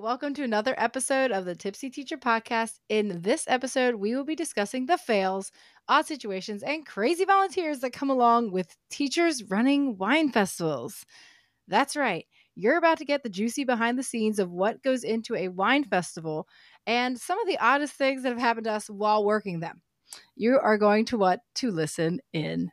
welcome to another episode of the Tipsy Teacher Podcast. In this episode, we will be discussing the fails, odd situations, and crazy volunteers that come along with teachers running wine festivals. That's right, you're about to get the juicy behind the scenes of what goes into a wine festival and some of the oddest things that have happened to us while working them. You are going to want to listen in.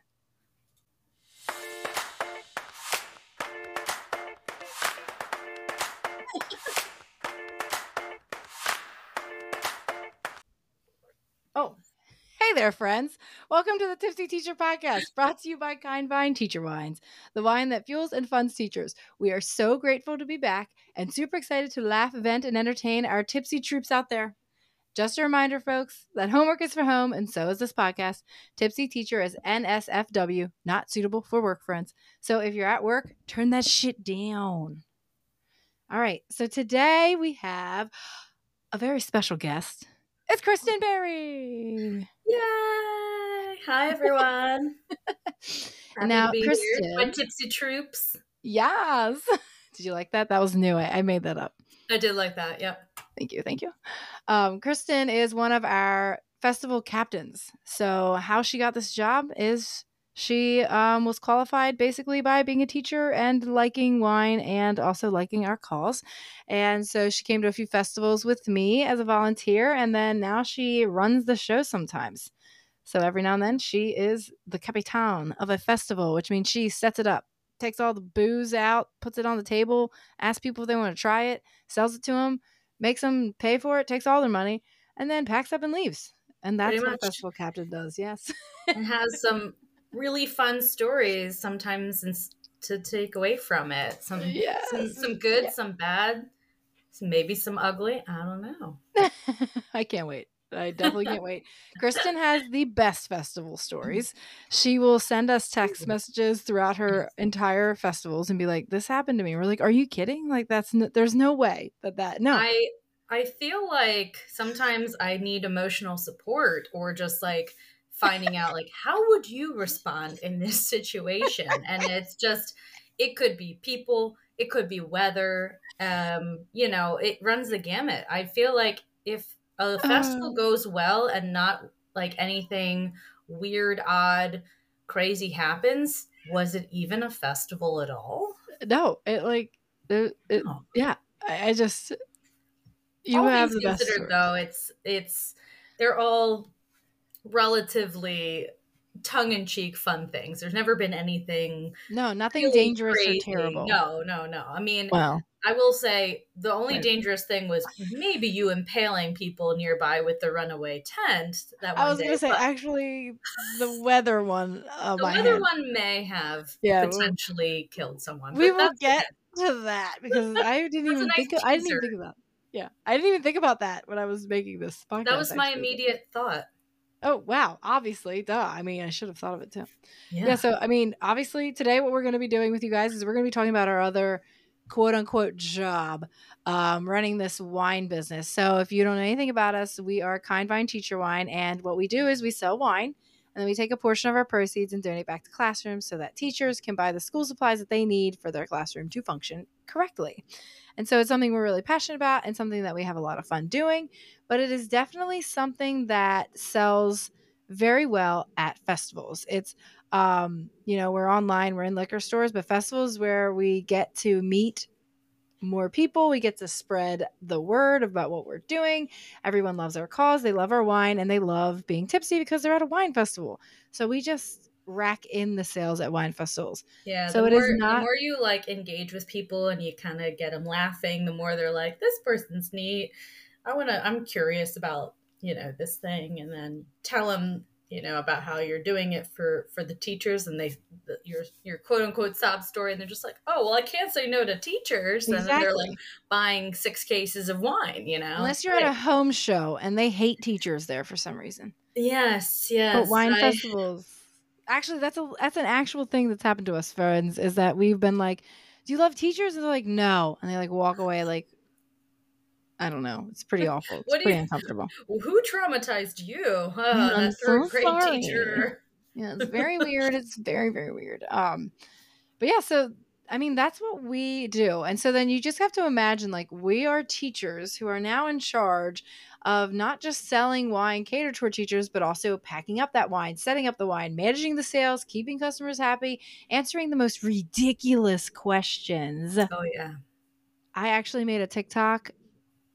Hey there, friends. Welcome to the Tipsy Teacher Podcast, brought to you by Kind Vine Teacher Wines, the wine that fuels and funds teachers. We are so grateful to be back and super excited to laugh, vent, and entertain our tipsy troops out there. Just a reminder, folks, that homework is for home, and so is this podcast. Tipsy Teacher is NSFW, not suitable for work friends. So if you're at work, turn that shit down. All right, so today we have a very special guest. It's Kristen Berry. Yay! Hi, everyone. Now, to Kristen. here. My tipsy troops. Yes. Did you like that? That was new. I, I made that up. I did like that. Yep. Thank you. Thank you. Um, Kristen is one of our festival captains. So, how she got this job is she um, was qualified basically by being a teacher and liking wine and also liking our calls. And so, she came to a few festivals with me as a volunteer. And then now she runs the show sometimes. So, every now and then, she is the capitan of a festival, which means she sets it up. Takes all the booze out, puts it on the table, asks people if they want to try it, sells it to them, makes them pay for it, takes all their money, and then packs up and leaves. And that's Pretty what much. a festival captain does. Yes. It has some really fun stories sometimes ins- to take away from it. Some, Yes. some, some good, Yeah. some bad, some, maybe some ugly. I don't know. I can't wait. I definitely can't wait. Kristen has the best festival stories. She will send us text messages throughout her entire festivals and be like, "This happened to me." We're like, "Are you kidding? Like that's n- there's no way that that no." I I feel like sometimes I need emotional support or just like finding out like how would you respond in this situation and it's just it could be people it could be weather um you know it runs the gamut i feel like if a festival Oh. goes well and not like anything weird odd crazy happens was it even a festival at all no, it like it, it, No. yeah. I, I just you all have the best considered though it's it's they're all relatively tongue-in-cheek fun things there's never been anything No, nothing really dangerous crazy. or terrible. no no no i mean Well, i will say the only Right. dangerous thing was maybe you impaling people nearby with the runaway tent that I was day, gonna say actually the weather one. Uh, the weather hand. one may have Yeah, well- potentially killed someone we will get to that because I didn't even nice think. Of, I didn't even think about. Yeah, I didn't even think about that when I was making this podcast. that was my actually. immediate thought Oh wow! Obviously, duh. I mean, I should have thought of it too. yeah, Yeah. so, I mean, obviously, today what we're going to be doing with you guys is we're going to be talking about our other quote unquote job, um, running this wine business. So, if you don't know anything about us, we are Kind Vine Teacher Wine, and what we do is we sell wine. And then we take a portion of our proceeds and donate back to classrooms so that teachers can buy the school supplies that they need for their classroom to function correctly. And so it's something we're really passionate about and something that we have a lot of fun doing. But it is definitely something that sells very well at festivals. It's um, you know, we're online, we're in liquor stores, but festivals where we get to meet more people, we get to spread the word about what we're doing. Everyone loves our cause, they love our wine, and they love being tipsy because they're at a wine festival. So we just rack in the sales at wine festivals. Yeah, So it is more, not- the more you like engage with people and you kind of get them laughing, the more they're like, "This person's neat. I want to. I'm curious about you know this thing," and then tell them you know about how you're doing it for for the teachers, and they the, your your quote unquote sob story, and they're just like, "Oh well, I can't say no to teachers," and then they're like buying six cases of wine, you know. Unless you're at a home show and they hate teachers there for some reason. yes, yes, but wine I- festivals actually that's a that's an actual thing that's happened to us friends is that we've been like do you love teachers? And they're like no. And they like walk away like i don't know it's pretty awful it's What pretty you- uncomfortable Who traumatized you? Oh, I'm that third so grade sorry. teacher. yeah it's very weird it's very very weird um but yeah so I mean, that's what we do. And so then you just have to imagine like we are teachers who are now in charge of not just selling wine catered to our teachers, but also packing up that wine, setting up the wine, managing the sales, keeping customers happy, answering the most ridiculous questions. Oh yeah. I actually made a TikTok.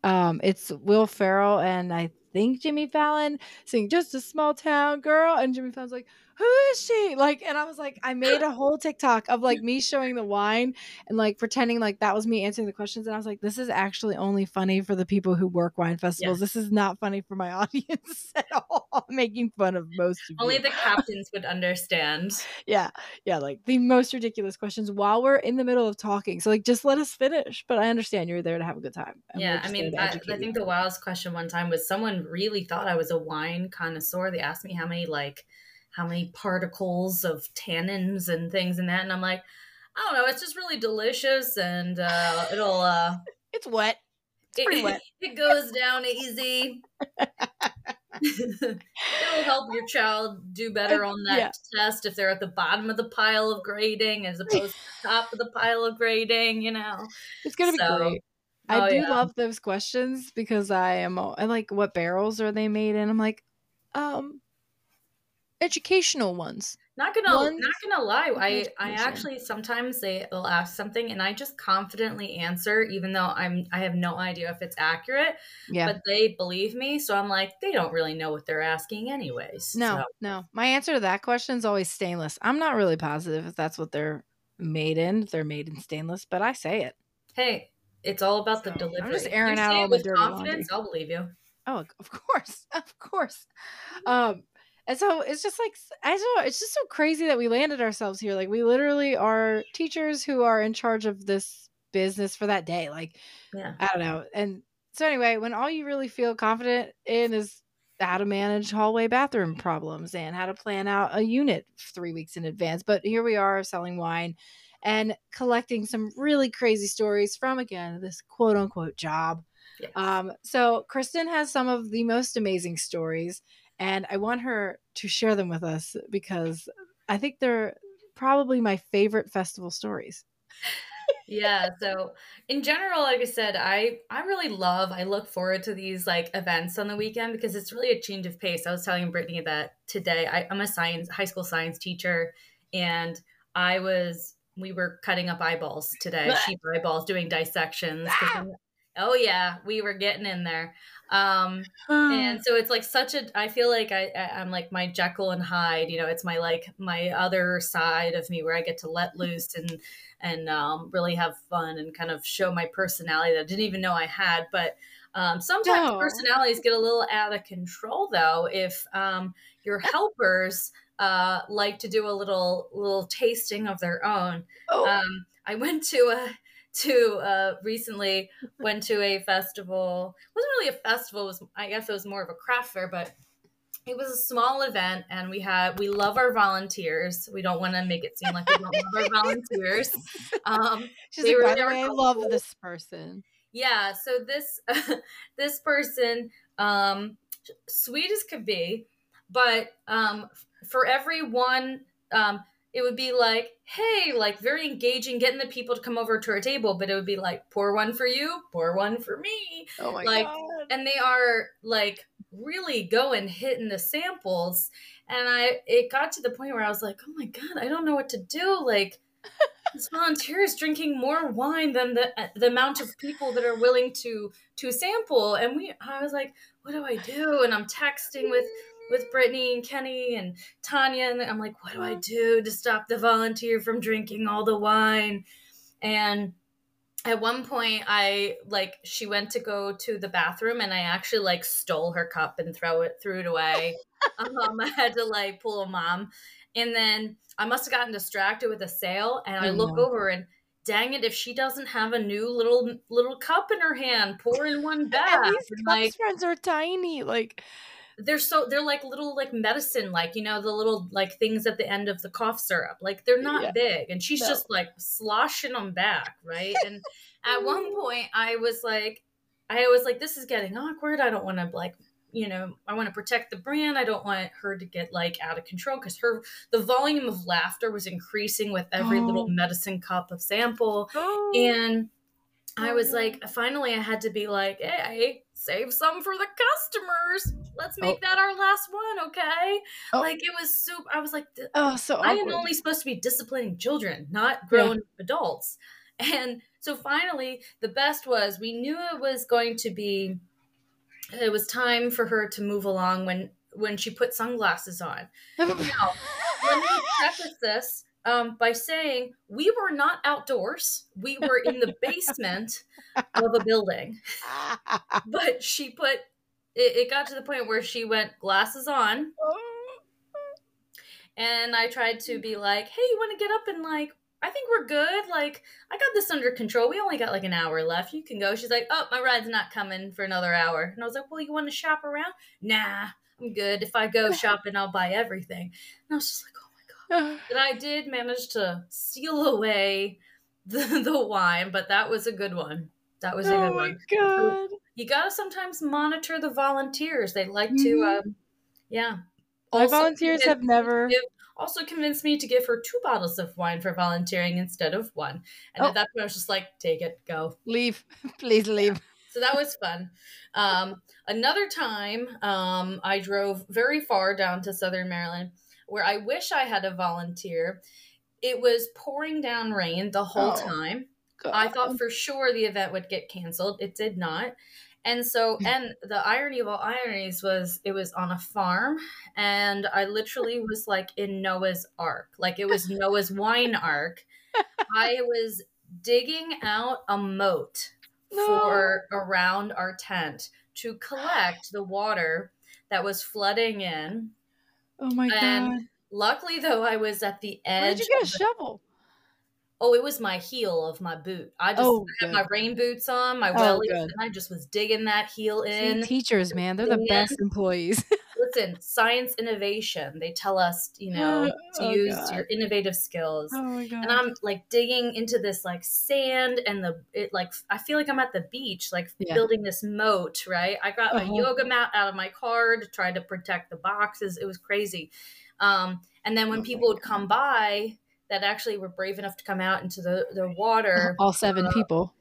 Um, it's Will Ferrell and I think Jimmy Fallon saying just a small town girl, and Jimmy Fallon's like, who is she? Like, and I was like, I made a whole TikTok of like me showing the wine and like pretending like that was me answering the questions. And I was like, this is actually only funny for the people who work wine festivals. This is not funny for my audience at all. I'm making fun of most of Only you. the captains would understand. yeah, yeah, like the most ridiculous questions while we're in the middle of talking. So like, just let us finish. But I understand you're there to have a good time. Yeah, I mean, I, I think the wildest question one time was someone really thought I was a wine connoisseur. They asked me how many like how many particles of tannins and things and that, and I'm like, I don't know. It's just really delicious, and uh, it'll uh, it's wet. It's pretty it, wet. it goes down easy. It'll help your child do better on that Yeah. test if they're at the bottom of the pile of grading as opposed to the top of the pile of grading, you know. It's gonna be So, great. I oh, do yeah. love those questions because I am I like what barrels are they made in? I'm like, um educational ones. Not gonna One's not gonna lie. I I actually sometimes they will ask something and I just confidently answer even though I'm I have no idea if it's accurate, Yeah. but they believe me, so I'm like they don't really know what they're asking anyways. no, So, no. My answer to that question is always stainless. I'm not really positive if that's what they're made in, they're made in stainless, but I say it. hey, it's all about the So, I'm delivery. just airing out all the dirty confidence, I'll believe you. Oh, of course, of course. Um, and so it's just like I don't know. It's just so crazy that we landed ourselves here. Like we literally are teachers who are in charge of this business for that day. Like Yeah. I don't know. And so anyway, when all you really feel confident in is how to manage hallway bathroom problems and how to plan out a unit three weeks in advance. But here we are selling wine and collecting some really crazy stories from again this quote unquote job. Yes. Um, so Kristen has some of the most amazing stories, and I want her to share them with us because I think they're probably my favorite festival stories. yeah so in general like i said i i really love i look forward to these like events on the weekend because it's really a change of pace i was telling brittany that today I, i'm a science high school science teacher and i was we were cutting up eyeballs today sheep eyeballs doing dissections Ah! Oh yeah we were getting in there. Um and so it's like such a i feel like I, I i'm like my jekyll and hyde you know it's my like my other side of me where i get to let loose and and um, really have fun and kind of show my personality that i didn't even know i had. But um, sometimes No. personalities get a little out of control though if um, your helpers uh, like to do a little little tasting of their own. Oh, um, I went to a to uh, recently went to a festival. It wasn't really a festival. It was I guess it was more of a craft fair, but it was a small event, and we had we love our volunteers. We don't want to make it seem like we don't love our volunteers. Um, she's like, by they the way, I helpful." love this person. yeah so this this person um sweet as could be but um for every one um it would be like hey like very engaging getting the people to come over to our table but it would be like pour one for you pour one for me. Oh my Like, god! and they are like really going hitting the samples. And i it got to the point where i was like oh my god i don't know what to do. Like this volunteer is drinking more wine than the uh, the amount of people that are willing to to sample. And we i was like what do i do? And i'm texting with with brittany and kenny and tanya and i'm like what do i do to stop the volunteer from drinking all the wine? And at one point i like she went to go to the bathroom and i actually like stole her cup and throw it threw it away. Um, i had to like pull a mom. And then i must have gotten distracted with a sale and i look over and dang it if she doesn't have a new little little cup in her hand pour in one back and these And, cups like friends are tiny. Like they're so they're like little like medicine like you know the little like things at the end of the cough syrup like they're not Yeah. big and she's No. just like sloshing them back right and at one point i was like i was like this is getting awkward i don't want to like you know, I want to protect the brand. I don't want her to get like out of control because her the volume of laughter was increasing with every Oh. little medicine cup of sample. Oh. And I was Oh. like, finally, I had to be like, hey, save some for the customers. Let's make Oh. that our last one, okay? Oh. Like it was super. I was like, oh, so I am only supposed to be disciplining children, not grown adults. And so finally, the best was we knew it was going to be. It was time for her to move along when when she put sunglasses on. Now, let me preface this um, by saying we were not outdoors. We were in the basement of a building. But she put it, it got to the point where she went glasses on, and I tried to be like, "Hey, you want to get up and like?" I think we're good. Like, I got this under control. We only got like an hour left. You can go. She's like, Oh, my ride's not coming for another hour. And I was like, Well, you want to shop around? Nah, I'm good. If I go shopping, I'll buy everything. And I was just like, Oh my God. But I did manage to steal away the, the wine, but that was a good one. That was a good oh my one. god. You gotta sometimes monitor the volunteers. They like to, Mhm. um, yeah. My Also volunteers have never. give- also convinced me to give her two bottles of wine for volunteering instead of one. And Oh. at that point, I was just like, take it, go. Leave. Please leave. So that was fun. Um, another time, um, I drove very far down to Southern Maryland where I wish I had a volunteer. It was pouring down rain the whole Oh. time. I thought for sure the event would get canceled. It did not. And so, hmm. and the irony of all ironies was it was on a farm, and I literally was like in Noah's Ark. Like it was Noah's wine ark. I was digging out a moat for around our tent to collect the water that was flooding in. Oh my and god. Luckily, though, I was at the edge. Where edge. did you get a the- shovel? Oh, it was my heel of my boot. I just Oh, had my rain boots on, my Oh, wellies, and I just was digging that heel See, in. teachers, man, they're the best employees. Listen, science innovation. They tell us, you know, to Oh, use God. your innovative skills. oh my god. And I'm like digging into this like sand and the it like I feel like I'm at the beach, like Yeah. building this moat, right? I got Uh-huh. my yoga mat out of my car to try to protect the boxes. It was crazy. Um, and then when Oh people would come by that actually were brave enough to come out into the, the water, All seven uh, people.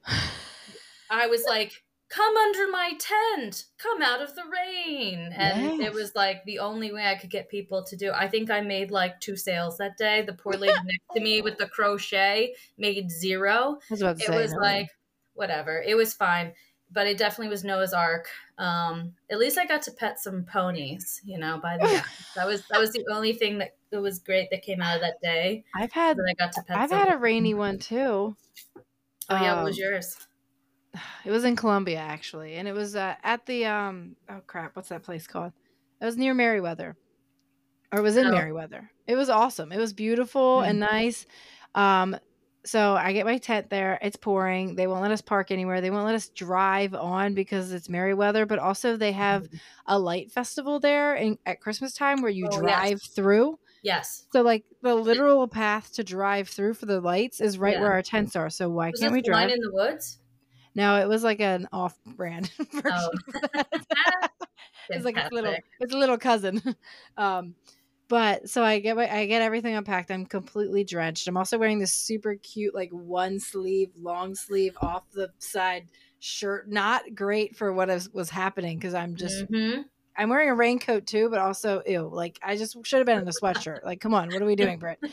I was like, come under my tent, come out of the rain. And Yes. it was like the only way I could get people to do. I think I made like two sales that day. The poor lady next to me with the crochet made zero. Was It say. was no. like, whatever. It was fine. But it definitely was Noah's Ark. Um, at least I got to pet some ponies, you know, by the. That was that was the only thing that, that was great that came out of that day. I've had That I got to pet I've some. had a rainy one too. Oh yeah, what was um, yours? It was in Columbia actually, and it was uh, at the um oh crap, what's that place called? It was near Merriweather, or it was in Oh. Merriweather. It was awesome. It was beautiful Mm. and nice. Um, so I get my tent there. It's pouring. They won't let us park anywhere. They won't let us drive on because it's Merriweather. But also they have a light festival there in, at Christmas time where you Oh, yes. drive through. Yes. So like the literal path to drive through for the lights is right Yeah. where our tents are. So why Was can't we drive? In the woods? No, it was like an off-brand version. Oh. it's like a little, its little cousin. Um, but so I get my, I get everything unpacked. I'm completely drenched. I'm also wearing this super cute like one sleeve, long sleeve, off the side shirt. Not great for what is, was happening because I'm just Mhm. I'm wearing a raincoat too, but also ew, like I just should have been in a sweatshirt. Like, come on, what are we doing, Britt?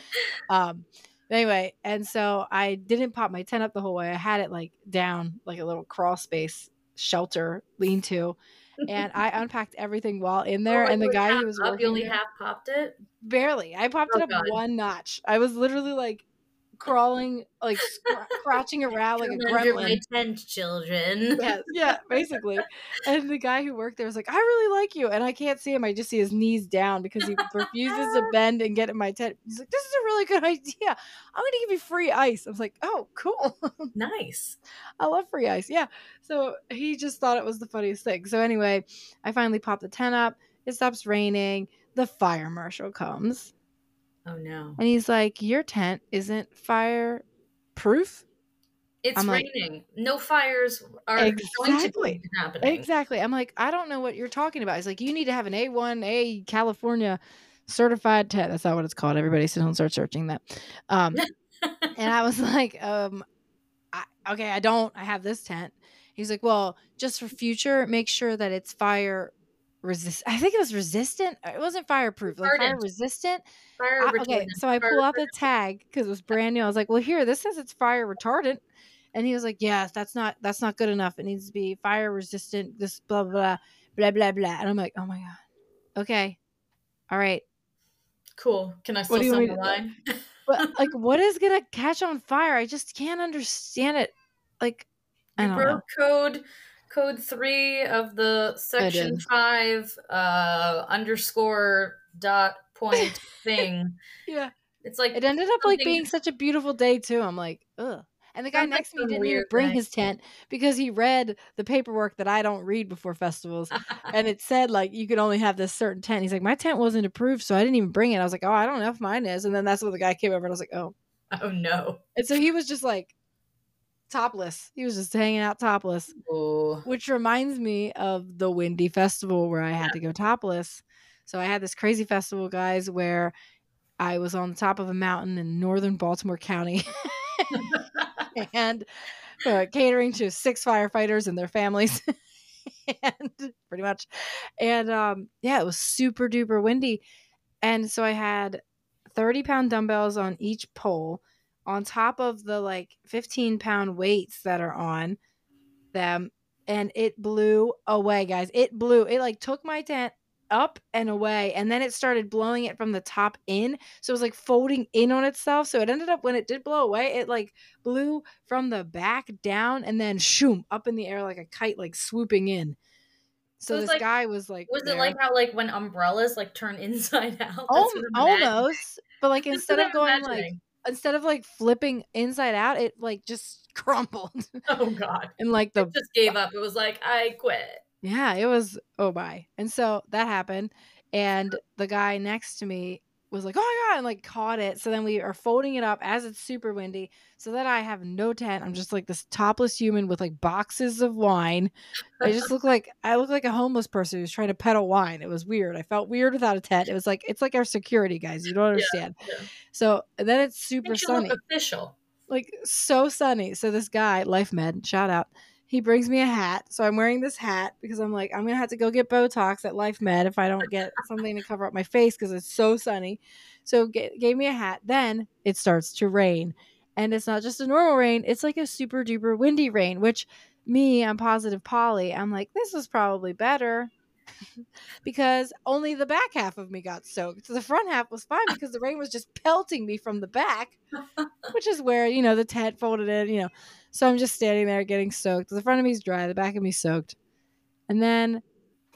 Um, anyway, and so I didn't pop my tent up the whole way. I had it like down, like a little crawl space shelter lean to, and I unpacked everything while in oh, there. Oh, and the guy who was working you only half popped it. barely. I popped Oh, it up God. one notch. I was literally like crawling, like scr- crouching around like a Come under my gremlin. tent, children. Yes, yeah, basically. And the guy who worked there was like, I really like you. And I can't see him. I just see his knees down because he refuses to bend and get in my tent. He's like, This is a really good idea. I'm going to give you free ice. I was like, Oh, cool. nice. I love free ice. Yeah. So he just thought it was the funniest thing. So anyway, I finally popped the tent up. It stops raining. The fire marshal comes Oh no. and he's like, Your tent isn't fire proof. It's I'm like- raining. no fires are going to Exactly. be happening. Exactly. I'm like, I don't know what you're talking about. He's like, you need to have an A1A California certified tent. That's not what it's called. Everybody sit down and start searching that. Um, and I was like, um, I, okay, I don't. I have this tent. He's like, well, just for future, make sure that it's fire resist. I think it was resistant. It wasn't fireproof, like fire resistant. Fire I- okay, so I Fire pull out the tag because it was brand new. I was like, "Well, here, this says it's fire retardant," and he was like, "Yes, that's not that's not good enough. It needs to be fire resistant. This blah blah blah blah blah." And I'm like, "Oh my god, okay, all right, Cool. Can I still send the line? but like, what is gonna catch on fire? I just can't understand it. Like, I You don't know. broke code code three of the section five uh underscore dot point thing. Yeah, It's like it ended up like being such a beautiful day too. I'm like, ugh. And the guy Sounds next to me didn't even bring thing. his tent because he read the paperwork that I don't read before festivals. and it said like you could only have this certain tent. He's like, my tent wasn't approved, so I didn't even bring it. I was like, oh, I don't know if mine is. And then that's when the guy came over, and I was like, oh. oh no. And so he was just like topless. He was just hanging out topless, Oh which reminds me of the Windy Festival where I had to go topless. So I had this crazy festival, guys, where I was on the top of a mountain in northern Baltimore County. and uh, catering to six firefighters and their families and pretty much and um yeah it was super duper windy and so i had 30 pound dumbbells on each pole on top of the like 15 pound weights that are on them and it blew away guys it blew it like took my tent up and away and then it started blowing it from the top in so it was like folding in on itself so it ended up when it did blow away it like blew from the back down and then shoom up in the air like a kite like swooping in so So this like- guy was like was there. it like how like when umbrellas like turn inside out? That's Al- what I'm imagining. almost but like instead of going like. Instead of like flipping inside out it like just crumpled Oh god. and like the It just gave up. It was like I quit. Yeah, it was oh my. And so that happened. And the guy next to me was like, Oh my god, and like caught it. So then we are folding it up as it's super windy. So that I have no tent. I'm just like this topless human with like boxes of wine. I just look like I look like a homeless person who's trying to peddle wine. It was weird. I felt weird without a tent. It was like it's like our security guys. You don't understand. yeah. So then it's super sunny official. like so sunny. So this guy, Life Med, shout out. He brings me a hat. So I'm wearing this hat because I'm like, I'm gonna have to go get Botox at Life Med if I don't get something to cover up my face because it's so sunny. So g- gave me a hat. Then it starts to rain, and it's not just a normal rain. It's like a super duper windy rain. Which me, I'm positive Polly. I'm like, this is probably better. because only the back half of me got soaked. The front half was fine because the rain was just pelting me from the back which is where you know the tent folded in you know so i'm just standing there getting soaked. The front of me's dry the back of me's soaked. And then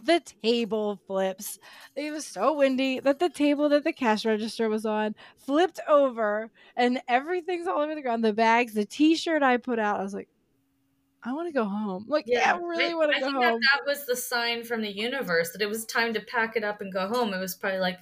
the table flips. It was so windy that the table that the cash register was on flipped over and everything's all over the ground. The bags the t-shirt i put out i was like i want to go home. Like yeah, i really want to go home. I think home. that that was the sign from the universe that it was time to pack it up and go home. It was probably like,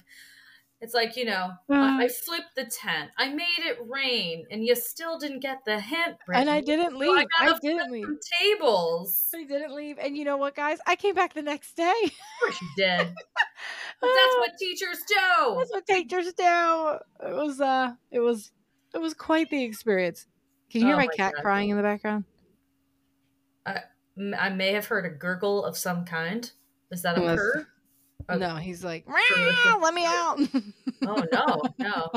it's like you know, Uh. I, I flipped the tent, I made it rain, and you still didn't get the hint. and i didn't So leave I i, didn't leave some tables. i didn't leave and you know what guys i came back the next day Of course you did. But that's what teachers do. That's what teachers do. It was uh it was it was quite the experience. Can you hear Oh my my cat God. crying in the background? I I may have heard a gurgle of some kind. Is that a purr? Oh. No, he's like, let me out. Oh no, no.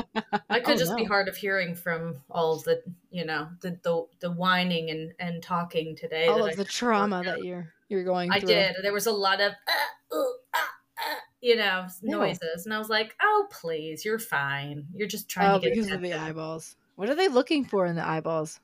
I could Oh, just be hard of hearing from all the, you know, the the, the whining and, and talking today. All of I- the trauma that you're you're going I through. did. There was a lot of, uh, ooh, ah, ah, you know, Ew. noises, and I was like, "Oh, please, you're fine. You're just trying Oh, to get because of the eyeballs. What are they looking for in the eyeballs?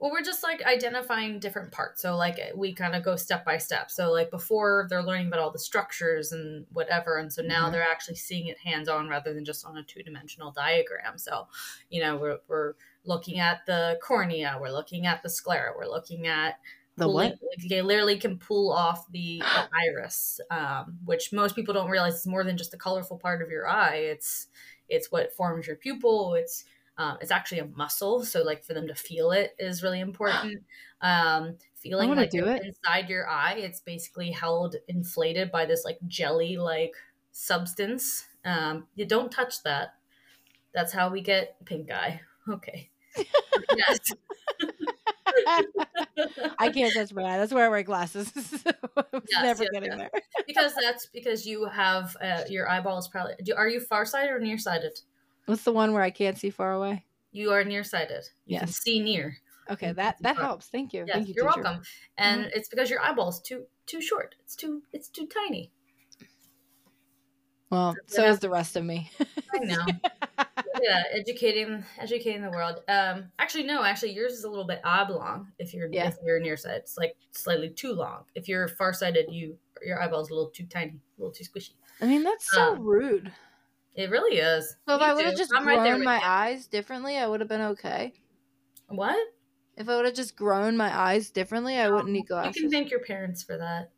Well, we're just like identifying different parts. So, like, we kind of go step by step. So, like, before they're learning about all the structures and whatever. And so now Mhm. they're actually seeing it hands on rather than just on a two dimensional diagram. So, you know, we're, we're looking at the cornea, we're looking at the sclera, we're looking at The what? like, they literally can pull off the, the iris, um, which most people don't realize is more than just the colorful part of your eye. It's it's what forms your pupil. It's Um, it's actually a muscle, so like for them to feel it is really important. Um, feeling like do it. inside your eye, it's basically held inflated by this like jelly like substance. Um, you don't touch that. That's how we get pink eye. Okay. yes. I can't touch my eye. That's where I wear glasses. so Yes, never yes, getting yes. there. because that's because you have uh, your eyeballs probably. Do, are you farsighted or nearsighted? What's the one where I can't see far away? You are nearsighted. You can Yes. see near. Okay, that that far. helps. Thank you. Yes, Thank you. you're teacher. welcome. And it's because your eyeball's too too short. It's too it's too tiny. Well, so is the rest of me. I know. yeah, educating educating the world. Um, actually, no. Actually, yours is a little bit oblong. If you're Yeah. if you're nearsighted, it's like slightly too long. If you're farsighted, you your eyeball's a little too tiny, a little too squishy. I mean, that's so Um, rude. It really is. So if I would have just I'm right grown with my you. eyes differently, I would have been okay. What? If I would have just grown my eyes differently, I wouldn't need glasses. You can thank your parents for that.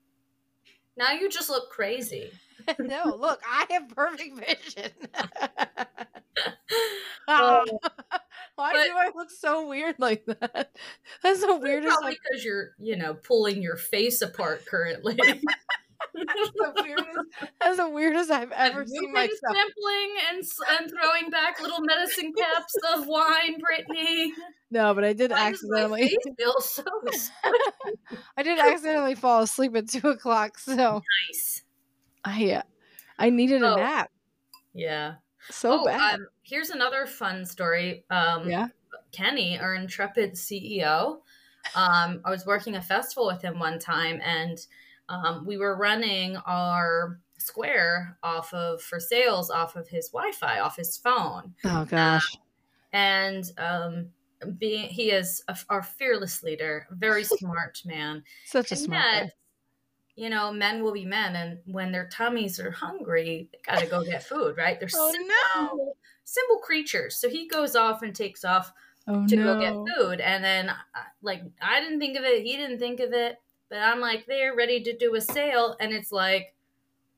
Now you just look crazy. no, look, I have perfect vision. Oh. Why But- do I look so weird like that? That's the weirdest. Probably because you're, you know, pulling your face apart currently. That's the weirdest. That's the weirdest I've ever seen myself. sampling and and throwing back little medicine caps of wine, Brittany? No, but I did Why accidentally. feel so I did accidentally fall asleep at two o'clock, so nice. I uh, I needed a Oh. nap Yeah. so oh, bad. Um, here's another fun story. Um, yeah. Kenny, our intrepid CEO. Um, I was working a festival with him one time, and um, we were running our square off of for sales off of his Wi-Fi, off his phone, Oh gosh. and um, being he is a, our fearless leader, very smart man, Such a and smart yet. You know, men will be men, and when their tummies are hungry, they gotta go get food, right? They're Oh simple, no. simple creatures. So he goes off and takes off Oh to no. go get food and then uh, like i didn't think of it he didn't think of it but i'm like there ready to do a sale and it's like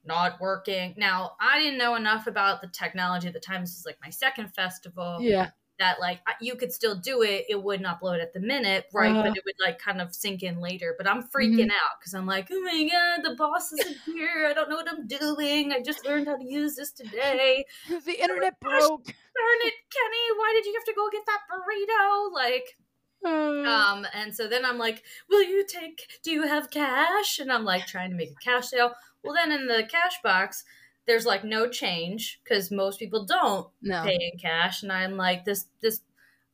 not working. Now i didn't know enough about the technology at the time. This was like my second festival Yeah. that like you could still do it. It wouldn't upload at the minute right Uh-huh. but it would like kind of sync in later. But i'm freaking out because i'm like oh my god the boss isn't here. I don't know what i'm doing. I just learned how to use this today. The internet broke. darn it kenny. Why did you have to go get that burrito? Like Uh, um, and so then I'm like, "Will you take? Do you have cash?" And I'm like trying to make a cash sale. Well, then in the cash box, there's like no change because most people don't no. pay in cash. And I'm like, this this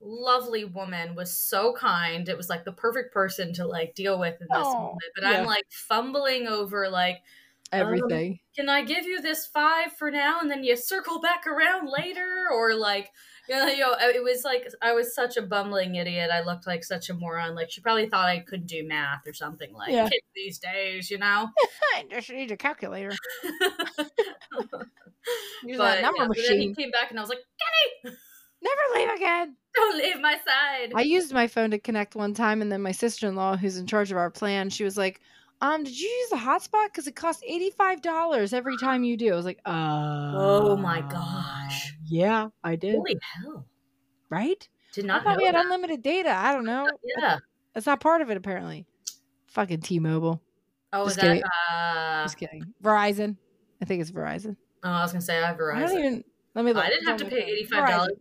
lovely woman was so kind. It was like the perfect person to like deal with in this Oh, moment. But yeah. I'm like fumbling over like, Everything. can I give you this five for now and then you circle back around later? Or like, know, you know, it was like I was such a bumbling idiot. I looked like such a moron. Like she probably thought I couldn't do math or something like Yeah. these days, you know. I just need a calculator. but Use that number yeah, but then he came back and I was like, Kenny, Never leave again. "Don't leave my side." I used my phone to connect one time, and then my sister in law, who's in charge of our plan, she was like, "Um, did you use the hotspot? Because it costs eighty five dollars every time you do." I was like, "Uh, Oh my gosh. yeah, I did. Holy hell! Right? Did I not thought know we had that. unlimited data. I don't know. Yeah. That's not part of it, apparently. Fucking T-Mobile. Oh, is Just that? kidding. Uh, Just kidding. Verizon. I think it's Verizon. oh, I was gonna say I have I don't Verizon. even. Let me look. I didn't have to pay eighty five dollars. Verizon.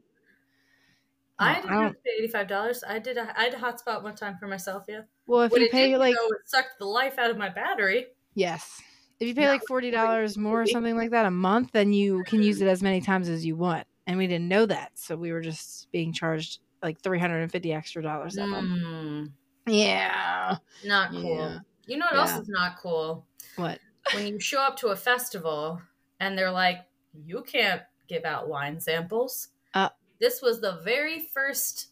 I didn't I have to pay eighty five dollars. I did. A, I had a hotspot one time for myself. Yeah. Well, if What you pay like though, it sucked the life out of my battery. yes, if you pay No, like forty dollars more or something like that a month, then you can use it as many times as you want. And we didn't know that, so we were just being charged like three hundred and fifty extra dollars that month. Mm, Yeah. not cool. Yeah. You know what else is not cool? What? When you show up to a festival and they're like, "You can't give out wine samples." This was the very first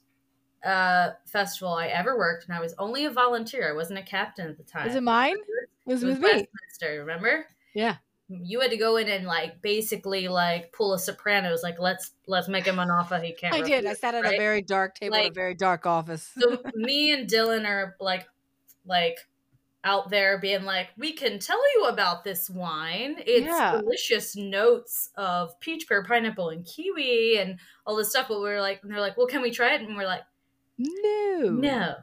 uh, festival I ever worked, and I was only a volunteer. I wasn't a captain at the time. Was it mine? It was It was with me. Westminster, remember? Yeah. You had to go in and like basically like pull a Sopranos, like let's let's make him an offer he can't. I did. I sat at a very dark table in a very dark office. so me and Dylan are like like out there being like, we can tell you about this wine. It's Yeah. delicious notes of peach, pear, pineapple, and kiwi, and all this stuff. But we're like, and they're like, well, can we try it? And we're like, No. no.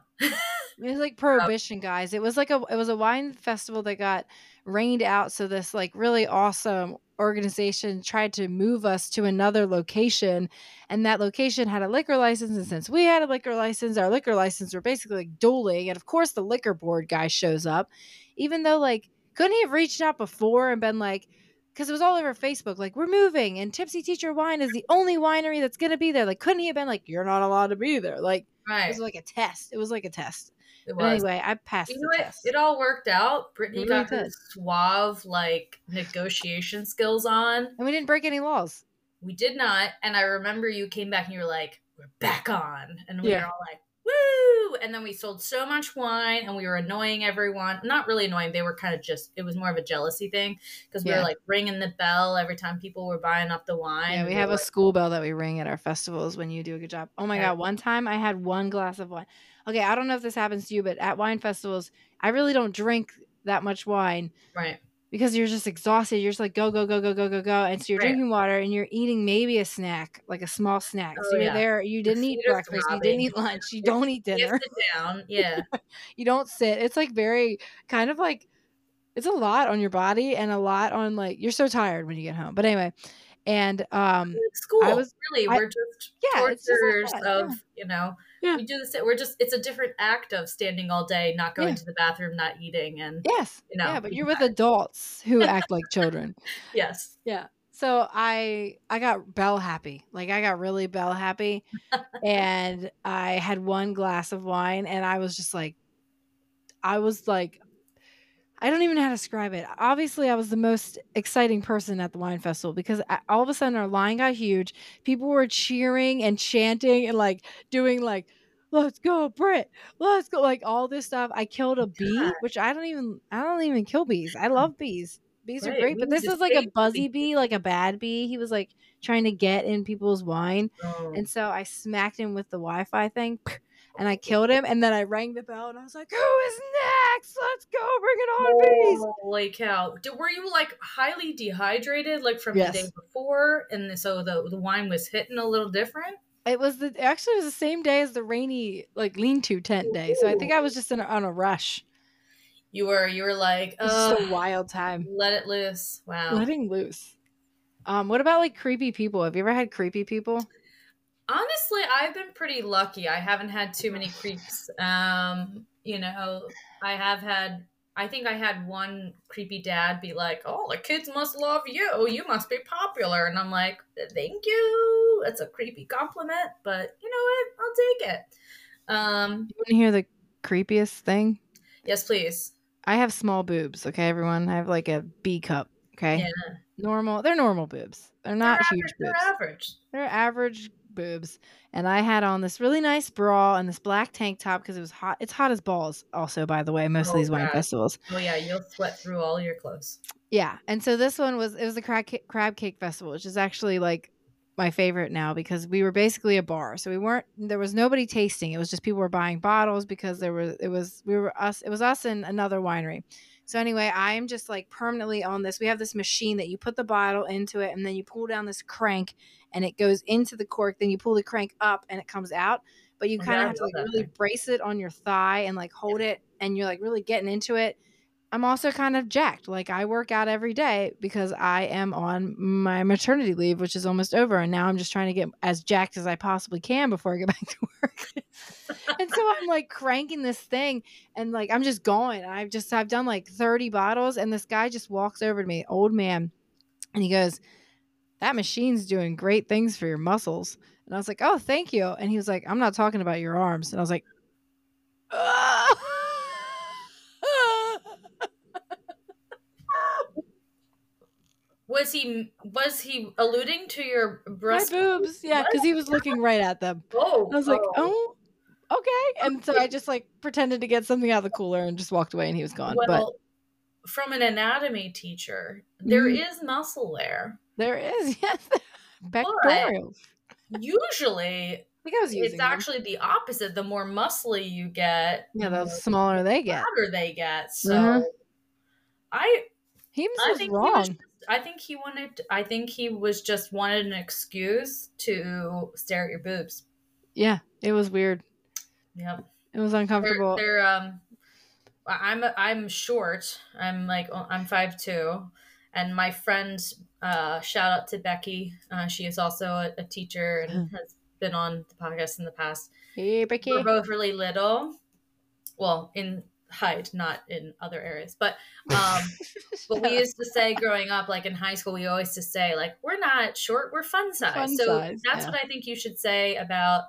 It was like prohibition, guys. It was like a it was a wine festival that got rained out. So this like really awesome organization tried to move us to another location, and that location had a liquor license. And since we had a liquor license, our liquor license were basically like dueling. And of course, the liquor board guy shows up, even though like couldn't he have reached out before and been like. Because it was all over Facebook, like we're moving, and Tipsy Teacher Wine is the only winery that's gonna be there. Like, couldn't he have been like, "You're not allowed to be there"? Like, it was like a test. It was like a test. It But was. anyway, I passed You know what? test. It all worked out. Brittany really got her suave, like negotiation skills on. and we didn't break any laws. We did not. And I remember you came back and you were like, "We're back on," and we Yeah. were all like, "Woo!" And then we sold so much wine, and we were annoying everyone. Not really annoying. They were kind of just. It was more of a jealousy thing because we Yeah. were like ringing the bell every time people were buying up the wine. Yeah, we were have a like, school bell that we ring at our festivals when you do a good job. Oh my Yeah. god, one time I had one glass of wine. Okay, I don't know if this happens to you, but at wine festivals, I really don't drink that much wine right. because you're just exhausted. You're just like go go go go go go go, and so you're Right. drinking water and you're eating maybe a snack, like a small snack. Oh, so you're yeah. there. You didn't eat breakfast. You didn't eat lunch. You don't eat You dinner. sit down. Yeah. you don't sit. It's like very kind of like it's a lot on your body and a lot on like you're so tired when you get home. But anyway, and um school. I was- really, I- we're just Yeah, just like that, of yeah. you know. Yeah. We do the same. We're just. It's a different act of standing all day, not going Yeah. to the bathroom, not eating, and yes. you know. yeah, but you're with tired. adults who act like children. yes. Yeah. So I I got bell happy. Like I got really bell happy and I had one glass of wine and I was just like I was like I don't even know how to describe it. Obviously, I was the most exciting person at the wine festival because all of a sudden our line got huge. People were cheering and chanting and like doing like let's go Brit. Let's go like all this stuff. I killed a bee, which I don't even I don't even kill bees. I love bees. Bees are great, but this was like a buzzy bee, like a bad bee. He was like trying to get in people's wine. Oh. And so I smacked him with the Wi Fi thing and I killed him. And then I rang the bell and I was like, Who is next? Let's go. Bring it on, bees. Holy cow! Did, were you like highly dehydrated, like from Yes. the day before, and so the the wine was hitting a little different? It was the actually it was the same day as the rainy like lean to tent day. So I think I was just in a, on a rush. You were you were like, was a wild time. let it loose. Wow. Letting loose. Um, what about like creepy people? Have you ever had creepy people? Honestly, I've been pretty lucky. I haven't had too many creeps. Um, you know, I have had I think I had one creepy dad be like, "Oh, the kids must love you. You must be popular." And I'm like, "Thank you. That's a creepy compliment, but you know what? I'll take it." Um, You want to hear the creepiest thing? yes, please. I have small boobs, okay, everyone. I have like a B cup, okay? Yeah. Normal. They're normal boobs. They're not they're huge average, They're boobs. average. They're average boobs. And I had on this really nice bra and this black tank top because it was hot. It's hot as balls, also, by the way, most of Oh, these wine God. festivals. Oh yeah, you'll sweat through all your clothes. Yeah. And so this one was, it was the crab cake, crab cake festival, which is actually like my favorite now because we were basically a bar. So we weren't, there was nobody tasting. It was just people were buying bottles because there was, it was, we were us, it was us and another winery. So anyway, I am just like permanently on this. We have this machine that you put the bottle into it and then you pull down this crank and it goes into the cork. Then you pull the crank up and it comes out. But you Oh, kind of have to like really thing. brace it on your thigh and like hold it and you're like really getting into it. I'm also kind of jacked. Like I work out every day because I am on my maternity leave, which is almost over. And now I'm just trying to get as jacked as I possibly can before I get back to work. and so I'm like cranking this thing and like I'm just going. I've just I've done like 30 bottles and this guy just walks over to me, old man, and he goes, That machine's doing great things for your muscles. And I was like, Oh, thank you. And he was like, I'm not talking about your arms. And I was like, Was he was he alluding to your My breast? boobs. Yeah, because he was looking right at them. Oh, I was like, oh, okay. And so I just like pretended to get something out of the cooler and just walked away and he was gone. but Well, from an anatomy teacher, there Mhm. is muscle there. There is, yes. Pectorals. Usually, I think I was using it's them. actually the opposite. The more muscly you get, yeah, the smaller they get. The they get. So Mhm. I He I was think he was wrong. I think he wanted I think he was just wanted an excuse to stare at your boobs. Yeah, it was weird. Yep. It was They're, uncomfortable. they're um I- I'm I'm short. I'm like oh, I'm five two, and my friend uh shout out to Becky. Uh, she is also a, a teacher and has been on the podcast in the past. hey, Becky. We're both really little. Well, in height, not in other areas. But um but we used to say growing up, like in high school, we always to say, like, we're not short, we're fun size. Fun so size, that's yeah. what I think you should say about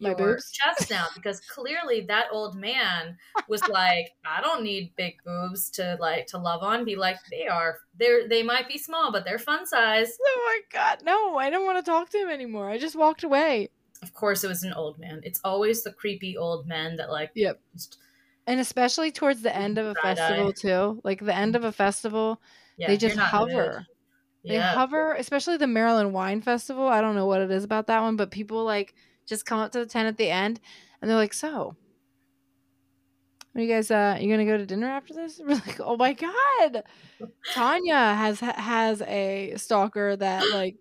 your boobs? chest now, because clearly that old man was like, I don't need big boobs to like to love on. Be like, they are. They're they might be small, but they're fun size. Oh my god, no! I don't want to talk to him anymore. I just walked away. Of course, it was an old man. It's always the creepy old men that like. Yep. Just, And especially towards the end of a festival too, like the end of a festival, yeah, they just you're not in the mood. hover. They Yeah. hover, especially the Maryland Wine Festival. I don't know what it is about that one, but people like just come up to the tent at the end and they're like, "So, are you guys uh you gonna go to dinner after this?" We're like, "Oh my god!" Tanya has has a stalker that like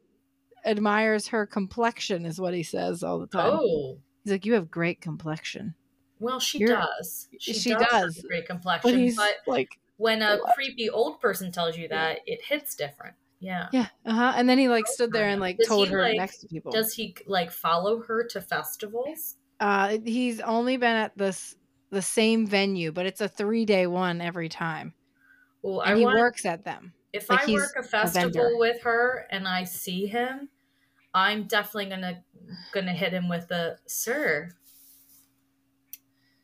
admires her complexion, is what he says all the time. Oh. He's like, "You have great complexion," Well, she You're- does. She, she does. have does. a great but complexion, he's but like, when a creepy old person tells you that, it hits different. Yeah. "Yeah, uh huh," and then he like stood there and like Does told he, her like- next to people. Does he like follow her to festivals? Uh, he's only been at this the same venue, but it's a three day one every time, Well, and I he want works at them. if like I work a a festival vendor. with her and I see him, I'm definitely gonna gonna hit him with a sir.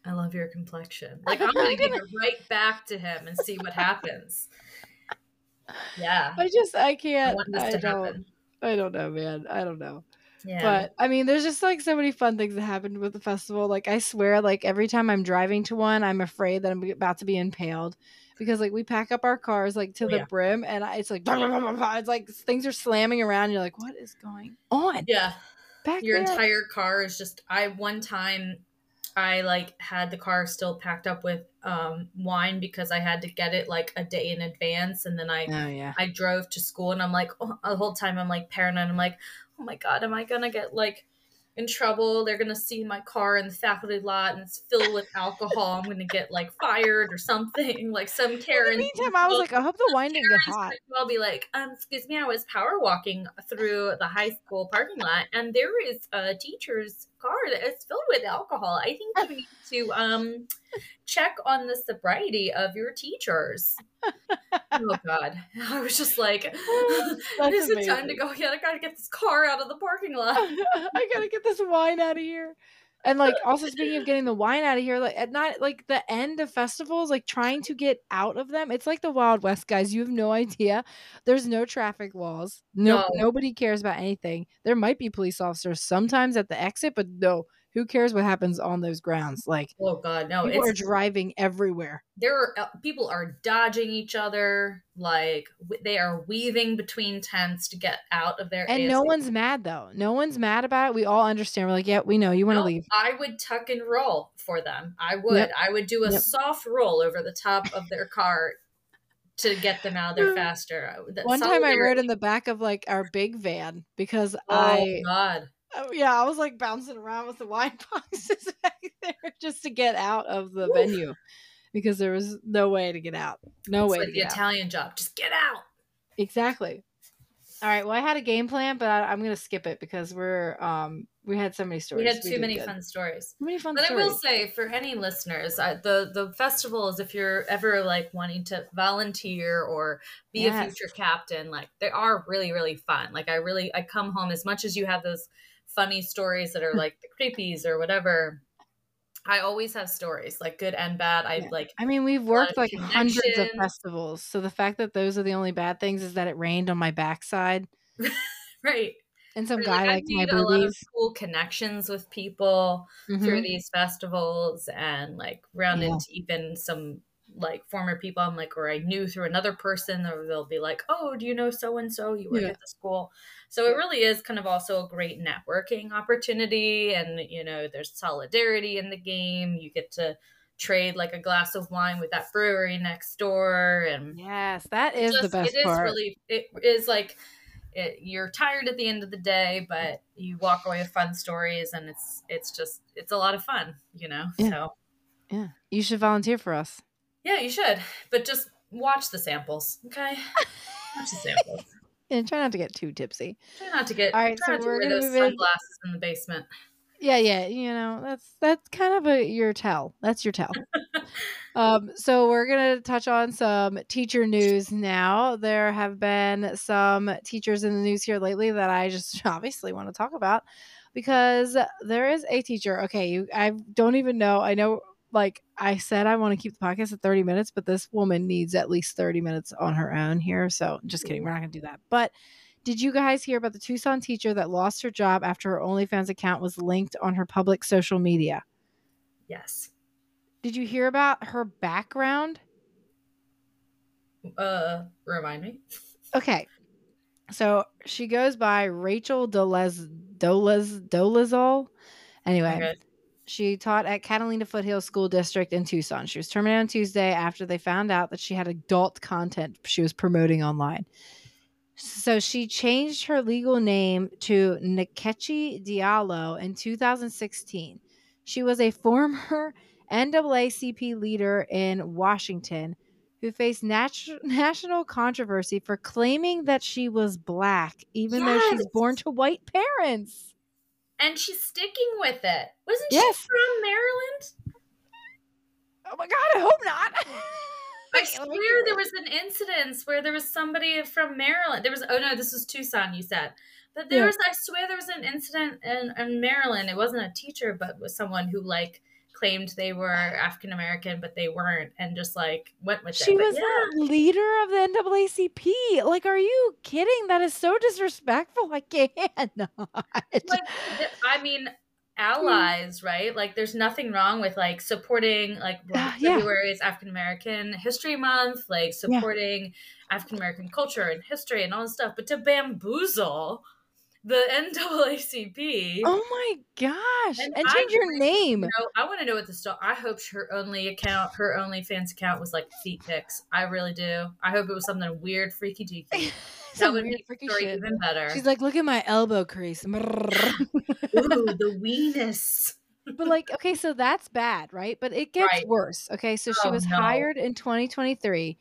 I love your complexion. Like I'm gonna give it right back to him and see what happens. Yeah. I just I I can't. I to don't. happen. I don't know, man. I don't know. Yeah. But I mean, there's just like so many fun things that happened with the festival. Like I swear, like every time I'm driving to one, I'm afraid that I'm about to be impaled because like we pack up our cars like to Oh, the yeah. brim, and I, it's like it's like things are slamming around. You're like, what is going on yeah. back your there? entire car is just i one time i like had the car still packed up with um wine because i had to get it like a day in advance and then i oh yeah. i drove to school and i'm like oh, the whole time i'm like paranoid i'm like oh my god am i gonna get like in trouble they're gonna see my car in the faculty lot and it's filled with alcohol i'm gonna get like fired or something like some In karen the meantime, I was like, I hope the wine didn't get hot. I'll be like, um, excuse me, I was power walking through the high school parking lot, and there is a teacher's car that is filled with alcohol. I think you need to um check on the sobriety of your teachers. oh God, I was just like, That's is time to go? Yeah, I gotta get this car out of the parking lot. I gotta get this wine out of here. And like also speaking of getting the wine out of here, like at not like the end of festivals, like trying to get out of them, it's like the Wild West, guys. You have no idea. There's no traffic laws. No, No. nobody cares about anything. There might be police officers sometimes at the exit, but no, who cares what happens on those grounds? Like Oh God, no! people are driving everywhere. there are uh, people are dodging each other, like w- they are weaving between tents to get out of there. And no one's mad though. No one's mad about it. We all understand. We're like, yeah, we know you want to No, leave. I would tuck and roll for them. I would. Yep. I would do a Yep. soft roll over the top of their car to get them out of there faster. That One time I rode in the back of like our big van because Oh I God! Oh, yeah, I was like bouncing around with the wine boxes back there just to get out of the venue because there was no way to get out. No It's way like to the get out. Italian job. Just get out. Exactly. All right. Well, I had a game plan, but I, I'm going to skip it because we're um we had so many stories. We had too did many good. fun stories. Too many fun But I will say, for any listeners, I, the the festivals, if you're ever like wanting to volunteer or be a future captain, like they are really really fun. Like I really I come home as much as you have those funny stories that are like the creepies or whatever. I always have stories, like good and bad. I Yeah. like I mean, we've worked like hundreds of festivals, so the fact that those are the only bad things is that it rained on my backside right. and some Or, guy like, my made a lot of cool connections with people Mhm. through these festivals and like run Yeah. into even some like former people I'm like, or I knew through another person, or they'll be like, oh, do you know so and so? You work Yeah. at the school. So it really is kind of also a great networking opportunity. And, you know, there's solidarity in the game. You get to trade like a glass of wine with that brewery next door. And Yes, that is the just- best it is part. really, it is like, it, you're tired at the end of the day, but you walk away with fun stories, and it's it's just it's a lot of fun, you know. Yeah. So yeah, you should volunteer for us. Yeah, you should, but just watch the samples, okay? Watch the samples. And try not to get too tipsy. Try not to get. All right, so we're wear gonna those move in- sunglasses in the basement. Yeah, yeah, you know, that's that's kind of a your tell. That's your tell. um, so we're gonna touch on some teacher news now. There have been some teachers in the news here lately that I just obviously want to talk about because there is a teacher. Okay, you I don't even know. I know like I said I want to keep the podcast at 30 minutes, but this woman needs at least 30 minutes on her own here. So just kidding, we're not gonna do that. But did you guys hear about the Tucson teacher that lost her job after her OnlyFans account was linked on her public social media? Yes. Did you hear about her background? Uh, remind me. Okay. So she goes by Rachel Dolez Dolez Dolezal. Anyway, Okay. She taught at Catalina Foothills School District in Tucson. She was terminated on Tuesday after they found out that she had adult content she was promoting online. So she changed her legal name to Nkechi Diallo in 2016. She was a former NAACP leader in Washington who faced nat- national controversy for claiming that she was black, even though she's born to white parents. And she's sticking with it. Wasn't Yes. she from Maryland? Oh my god, I hope not. I Wait, let me swear there was an incident where there was somebody from Maryland. There was oh no, this was Tucson. You said, but there Yeah. was. I swear there was an incident in, in Maryland. It wasn't a teacher, but was someone who like claimed they were African American, but they weren't, and just like went with She it. But was yeah. the leader of the NAACP. Like, are you kidding? That is so disrespectful. I cannot. like I mean allies, right? Like there's nothing wrong with like supporting like uh, Black yeah. February is African American History Month, like supporting African American culture and history and all this stuff, but to bamboozle the NAACP. oh my gosh. And And, I change your name. You know, I want to know what the story. I hope her only account, her OnlyFans account, was like feet pics. I really do. I hope it was something weird, freaky deaky. That would make the story shit. even better. She's like, look at my elbow crease. Ooh, the weenus. but like, okay, so that's bad, right? But it gets Right. worse. Okay, so she Oh, was no. hired in 2023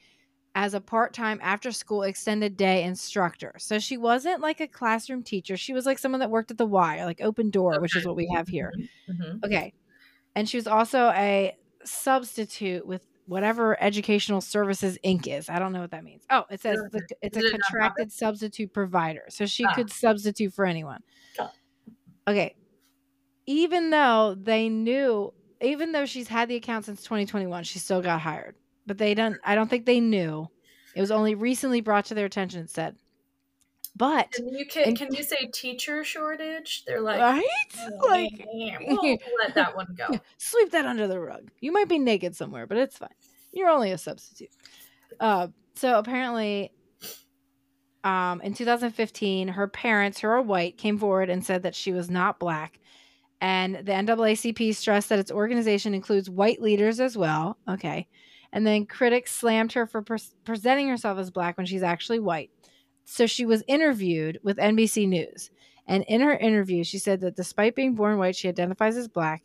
as a part-time after-school extended day instructor. So she wasn't like a classroom teacher. She was like someone that worked at the Y, or like Open Door, which is what we have here. Mhm. Okay. And she was also a substitute with whatever Educational Services Inc. is. I don't know what that means. Oh, it says the, it's a contracted substitute provider. So she Ah. could substitute for anyone. Okay. Even though they knew, even though she's had the account since 2021, she still got hired. But they don't, I don't think they knew. It was only recently brought to their attention, it said. But, Can you can, And- can you say teacher shortage? They're like, right? "Oh, Like, we'll let that one go. Sweep that under the rug. You might be naked somewhere, but it's fine. You're only a substitute. Uh, so apparently, um, in 2015, her parents, who are white, came forward and said that she was not black. And the NAACP stressed that its organization includes white leaders as well. Okay. And then critics slammed her for pres presenting herself as black when she's actually white. So she was interviewed with NBC News. And in her interview, she said that despite being born white, she identifies as black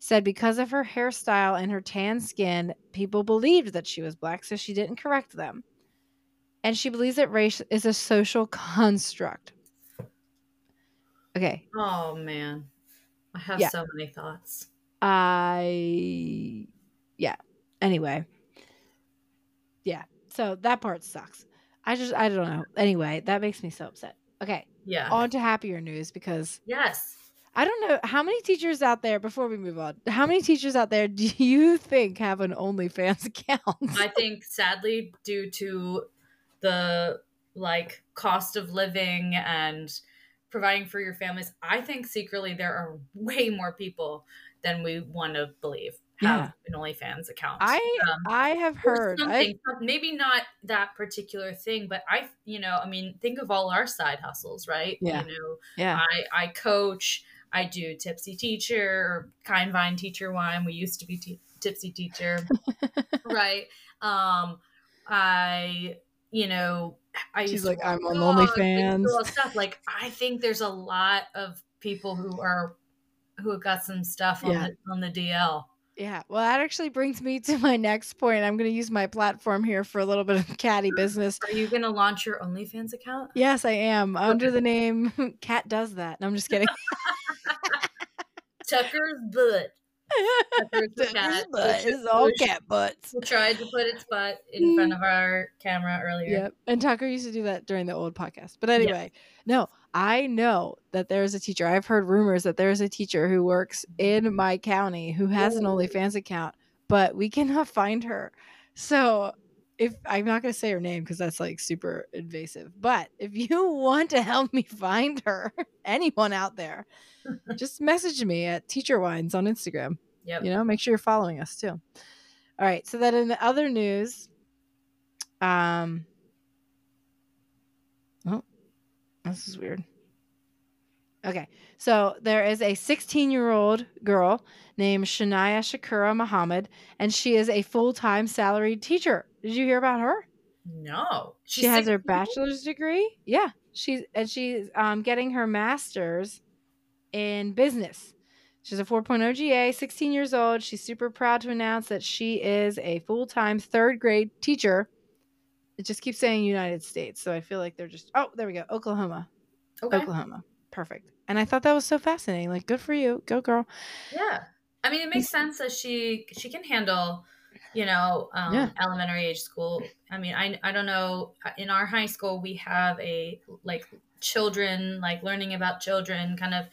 said because of her hairstyle and her tan skin, people believed that she was black, so she didn't correct them. And she believes that race is a social construct. Okay, Oh man, I have Yeah. so many thoughts. I. Yeah. Anyway. So that part sucks. I just, I don't know. Anyway, that makes me so upset. Okay. Yeah. On to happier news because yes. I don't know how many teachers out there, before we move on, how many teachers out there do you think have an OnlyFans account? I think sadly due to the like cost of living and providing for your families, I think secretly there are way more people than we want to believe have yeah. an OnlyFans account. I um, I have heard maybe not that particular thing, but I you know I mean think of all our side hustles, right? Yeah. You know, yeah. I I coach. I do tipsy teacher or kind vine teacher wine. We used to be t- tipsy teacher, right? Um, I you know I She's like I'm on OnlyFans. Stuff like I think there's a lot of people who are who have got some stuff on yeah. the on the DL. Yeah. Well, that actually brings me to my next point. I'm going to use my platform here for a little bit of catty business. Are you going to launch your OnlyFans account? Yes, I am. Under the name Cat Does That. No, I'm just kidding. Tucker's butt. Tucker's butt is all cat butts. We tried to put its butt in hmm. front of our camera earlier. Yep. And Tucker used to do that during the old podcast. But anyway, no, I know that there's a teacher. I've heard rumors that there's a teacher who works in my county who has an OnlyFans account, but we cannot find her. So if I'm not going to say her name because that's like super invasive, but if you want to help me find her, anyone out there, just message me at Teacher Wines on Instagram. Yep. You know, make sure you're following us too. All right. So then in the other news, um, oh, this is weird. Okay. So there is a 16 year old girl named Shania Shakura Muhammad, and she is a full time salaried teacher. Did you hear about her? No. She's she has 16? her bachelor's degree. Yeah. She's and she's um, getting her master's in business. She's a 4.0 GA, 16 years old. She's super proud to announce that she is a full time third grade teacher. It just keeps saying United States. So I feel like they're just, oh, there we go. Oklahoma. Okay. Oklahoma. Perfect. And I thought that was so fascinating. Like, good for you. Go, girl. Yeah. I mean, it makes sense that she she can handle, you know, um, yeah. elementary age school. I mean, I I don't know. In our high school, we have a like children, like learning about children, kind of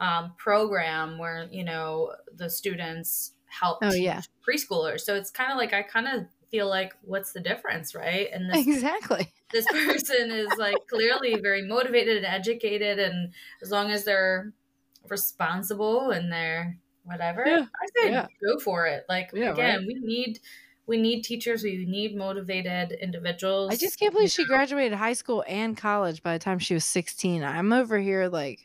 um, program where you know the students help oh, yeah. preschoolers. So it's kind of like I kind of feel like what's the difference, right? And this, exactly this person is like clearly very motivated and educated, and as long as they're responsible and they're whatever, yeah. I say yeah. go for it. Like yeah, again, right? we need we need teachers we need motivated individuals i just can't believe she graduated high school and college by the time she was 16 i'm over here like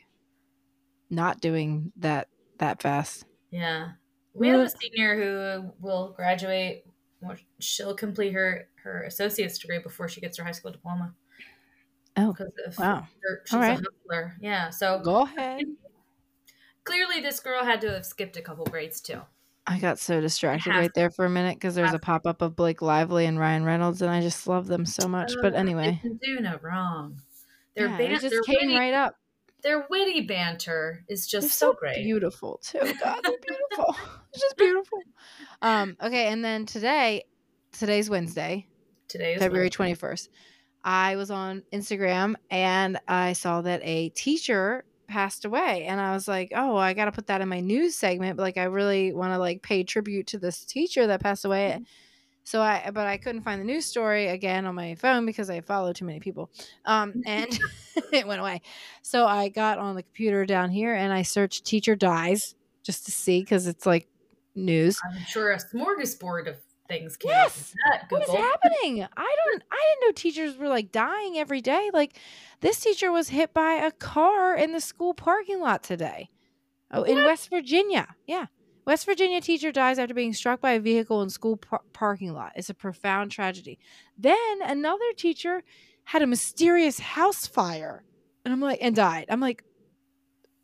not doing that that fast. Yeah. We have a senior who will graduate. She'll complete her her associate's degree before she gets her high school diploma. Oh, wow! Her, she's All right. a hustler. Yeah. So go ahead. Clearly, this girl had to have skipped a couple grades too. I got so distracted right there for a minute because there's a pop up of Blake Lively and Ryan Reynolds, and I just love them so much. but oh, anyway, do no wrong. They're yeah, ban- just came right up their witty banter is just so, so, great. Beautiful too. God, they're beautiful. it's just beautiful. Um, okay, and then today, today's Wednesday. Today is February twenty first. I was on Instagram and I saw that a teacher passed away and I was like, "Oh, I got to put that in my news segment, but like I really want to like pay tribute to this teacher that passed away." Mm-hmm. So I, but I couldn't find the news story again on my phone because I follow too many people. Um, and it went away. So I got on the computer down here and I searched teacher dies just to see because it's like news. I'm sure a smorgasbord of things came yes. That, what is happening? I don't. I didn't know teachers were like dying every day. Like this teacher was hit by a car in the school parking lot today. Oh, what? in West Virginia. Yeah. West Virginia teacher dies after being struck by a vehicle in school par- parking lot. It's a profound tragedy. Then another teacher had a mysterious house fire, and I'm like, and died. I'm like,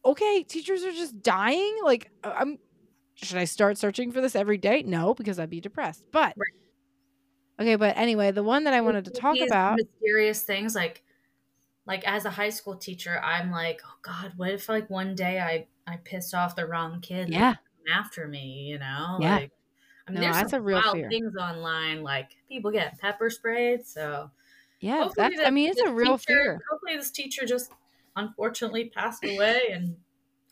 okay, teachers are just dying. Like, uh, I'm. Should I start searching for this every day? No, because I'd be depressed. But right. okay, but anyway, the one that I wanted to talk about mysterious things like like as a high school teacher, I'm like, oh God, what if like one day I I pissed off the wrong kid? Yeah after me, you know? Yeah. Like, I mean, no, there's that's a real wild fear. things online, like people get pepper sprayed. So yeah, that's. I mean, it's a real teacher, fear. Hopefully, this teacher just unfortunately passed away and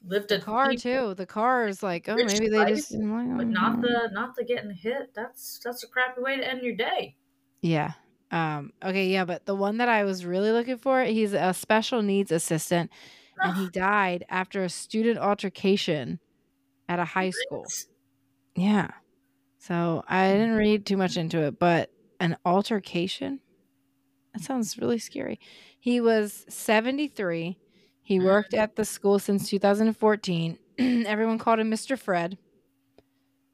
lived a the car deep, too. The car is like, oh, maybe they life, just, but not the not the getting hit. That's that's a crappy way to end your day. Yeah. Um. Okay. Yeah, but the one that I was really looking for, he's a special needs assistant, and he died after a student altercation at a high school. Yeah. So I didn't read too much into it, but an altercation? That sounds really scary. He was 73. He worked at the school since 2014. Everyone called him Mr. Fred.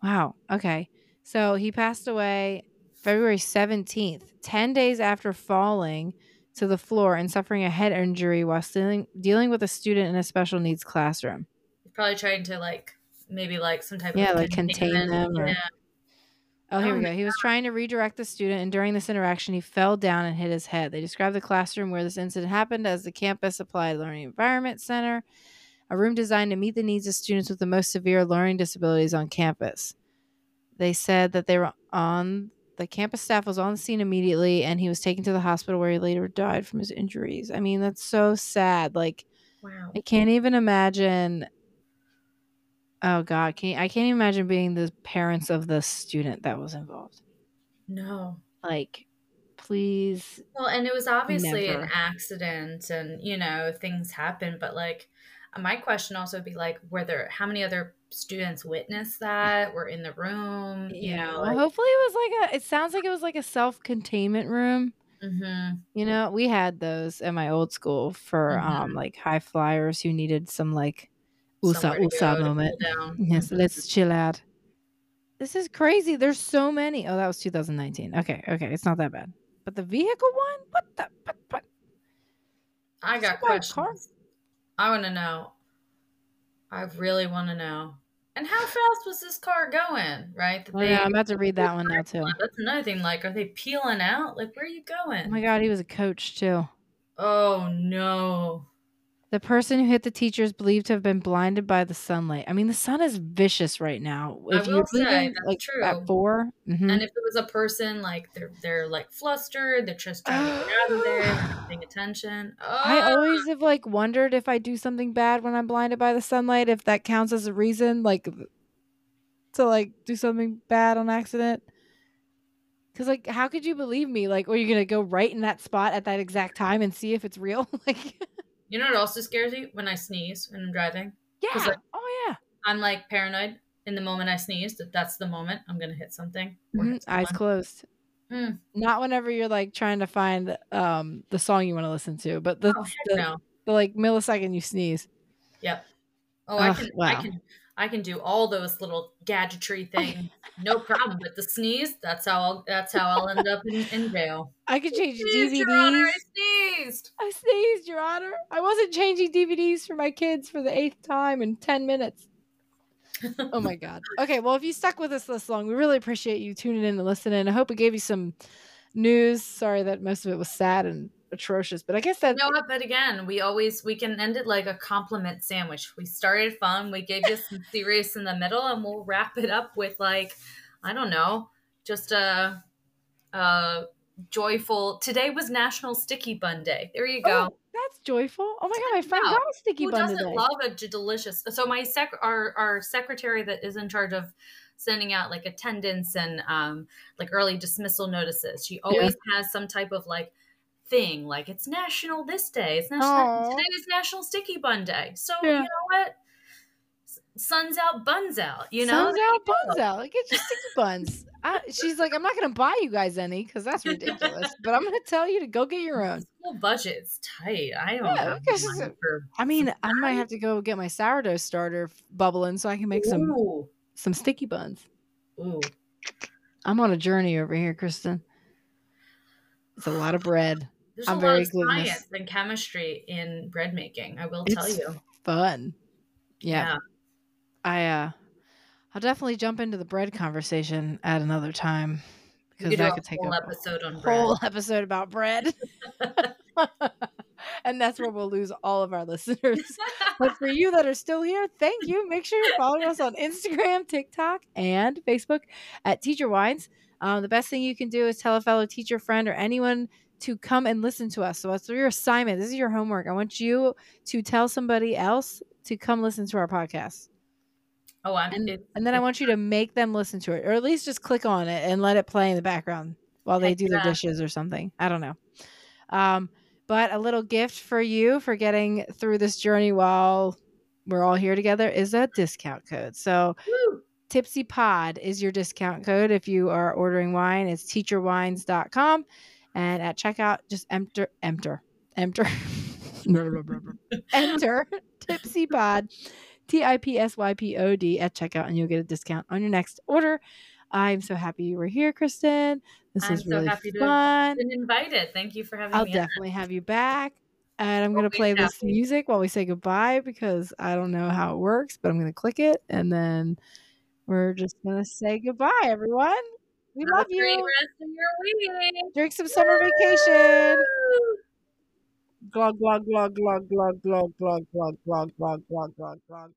Wow. Okay. So he passed away February 17th, 10 days after falling to the floor and suffering a head injury while dealing, dealing with a student in a special needs classroom. He's probably trying to like maybe like some type of. Yeah, of like contain them or- Yeah. Oh, here Oh, we go. He was trying to redirect the student, and during this interaction, he fell down and hit his head. They described the classroom where this incident happened as the Campus Applied Learning Environment Center, a room designed to meet the needs of students with the most severe learning disabilities on campus. They said that they were on the campus staff was on the scene immediately, and he was taken to the hospital where he later died from his injuries. I mean, that's so sad. Like, Wow. I can't even imagine. Oh God, can I can't imagine being the parents of the student that was involved. No. Like, please, Well, and it was obviously an accident and, you know, things happen, but like my question also would be like, were there how many other students witnessed that? Were in the room? You know, like, hopefully it was like a. It sounds like it was like a self containment room. mhm. You know, we had those at my old school for um Mhm. like high flyers who needed some like USA USA go to cool moment. Yes, let's mm-hmm. chill out. This is crazy. There's so many. Oh, that was 2019. Okay, okay, it's not that bad. But the vehicle one, what the? I got car- questions. I want to know. I really want to know. And how fast was this car going? Right? That Oh, yeah, I'm about to read that one now too. That's another thing. Like, are they peeling out? Like, where are you oh going? Oh my god, he was a coach too. Oh no. The person who hit the teacher is believed to have been blinded by the sunlight. I mean, the sun is vicious right now. I will say, that's like true. at 4 mhm. And if it was a person like they're they're like flustered, they're just trying to get out of there, they're not paying attention. Oh, I always have like wondered if I do something bad when I'm blinded by the sunlight, if that counts as a reason, like to like do something bad on accident. Cause like, how could you believe me? Like, are you gonna go right in that spot at that exact time and see if it's real? like, you know what also scares you when I sneeze when I'm driving? yeah, like- oh yeah, I'm like paranoid in the moment I sneeze that that's the moment I'm gonna hit something. Mhm, hit eyes closed. Mm. Not whenever you're like trying to find um the song you want to listen to, but the, Oh the, no. the like millisecond you sneeze. Yep. Oh, I Ugh, can I can I can do all those little gadgetry things, no problem. But the sneeze, that's how I'll that's how I'll end up in, in jail. I could change Sneezed, Your Honor, DVDs. I sneezed. I sneezed, Your Honor. I wasn't changing DVDs for my kids for the eighth time in 10 minutes. Oh my God. Okay, well, if you stuck with us this long, we really appreciate you tuning in and listening. I hope it gave you some news. Sorry that most of it was sad and atrocious, but I guess that. You know what? But again, we always we can end it like a compliment sandwich. We started fun, we gave you some serious in the middle, and we'll wrap it up with like I don't know, just a, a joyful. Today was National Sticky Bun Day. There you go. Oh, that's joyful. Oh my God, my friend got a sticky bun. Who bun doesn't today. love a delicious? So my sec, our our secretary that is in charge of sending out like attendance and um like early dismissal notices. She always has some type of like thing like it's national this day. It's national today is National Sticky Bun Day. So Yeah. you know what? Sun's out, buns out. You know. Sun's out, buns out. Like, Get your sticky buns. I, she's like, I'm not going to buy you guys any because that's ridiculous, but I'm going to tell you to go get your own. School budget's tight. I don't Yeah, have because money it's- for I mean, I might have to go get my sourdough starter bubbling so I can make some some sticky buns. Ooh. I'm on a journey over here, Kristen. It's a lot of bread. There's I'm a lot of glutinous. science and chemistry in bread making. I will tell you. fun. Yeah, I uh I'll definitely jump into the bread conversation at another time because that could take whole up episode on a bread. whole episode about bread. and that's where we'll lose all of our listeners. but for you that are still here, thank you. Make sure you're following us on Instagram, TikTok, and Facebook at Teacher Wines. Um, the best thing you can do is tell a fellow teacher friend or anyone to come and listen to us. So that's your assignment. This is your homework. I want you to tell somebody else to come listen to our podcast. oh, I'm, And, it, and then I want you to make them listen to it, or at least just click on it and let it play in the background while they do their dishes or something. I don't know. Um, but a little gift for you for getting through this journey while we're all here together is a discount code. So Woo! Tipsy Pod is your discount code if you are ordering wine. It's teacherwines.com. And at checkout, just enter, enter, enter, enter Tipsy Pod, T I P S Y P O D at checkout, and you'll get a discount on your next order. I'm so happy you were here, Kristen. This I'm was so really happy to fun. have been invited. Thank you for having me. I'll me. on. definitely have you back. And I'm going to play this happy. music while we say goodbye because I don't know how it works, but I'm going to click it and then we're just going to say goodbye, everyone. We Have love a great you. rest of your week. Drink some summer vacation. Woo! Glug, glug, glug, glug, glug, glug, glug, glug, glug, glug, glug, glug, glug.